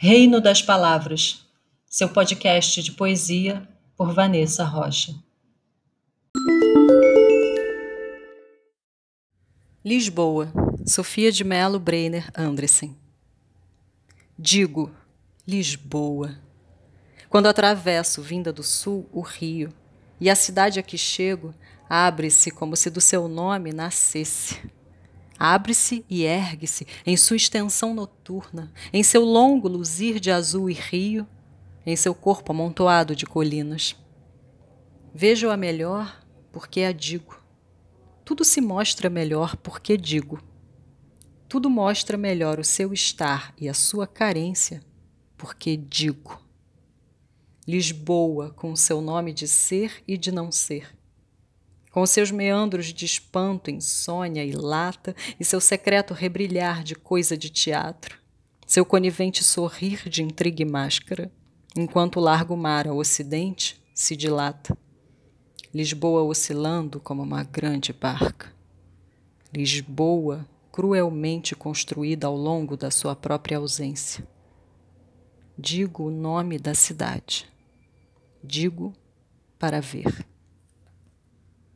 Reino das Palavras, seu podcast de poesia por Vanessa Rocha. Lisboa, Sofia de Melo Breiner Andressen. Digo, Lisboa. Quando atravesso, vinda do sul, o rio, e a cidade a que chego abre-se como se do seu nome nascesse. Abre-se e ergue-se em sua extensão noturna, em seu longo luzir de azul e rio, em seu corpo amontoado de colinas. Vejo-a melhor porque a digo. Tudo se mostra melhor porque digo. Tudo mostra melhor o seu estar e a sua carência porque digo. Lisboa, com o seu nome de ser e de não ser com seus meandros de espanto, insônia e lata, e seu secreto rebrilhar de coisa de teatro, seu conivente sorrir de intriga e máscara, enquanto o largo mar ao ocidente se dilata. Lisboa oscilando como uma grande barca. Lisboa cruelmente construída ao longo da sua própria ausência. Digo o nome da cidade. Digo para ver.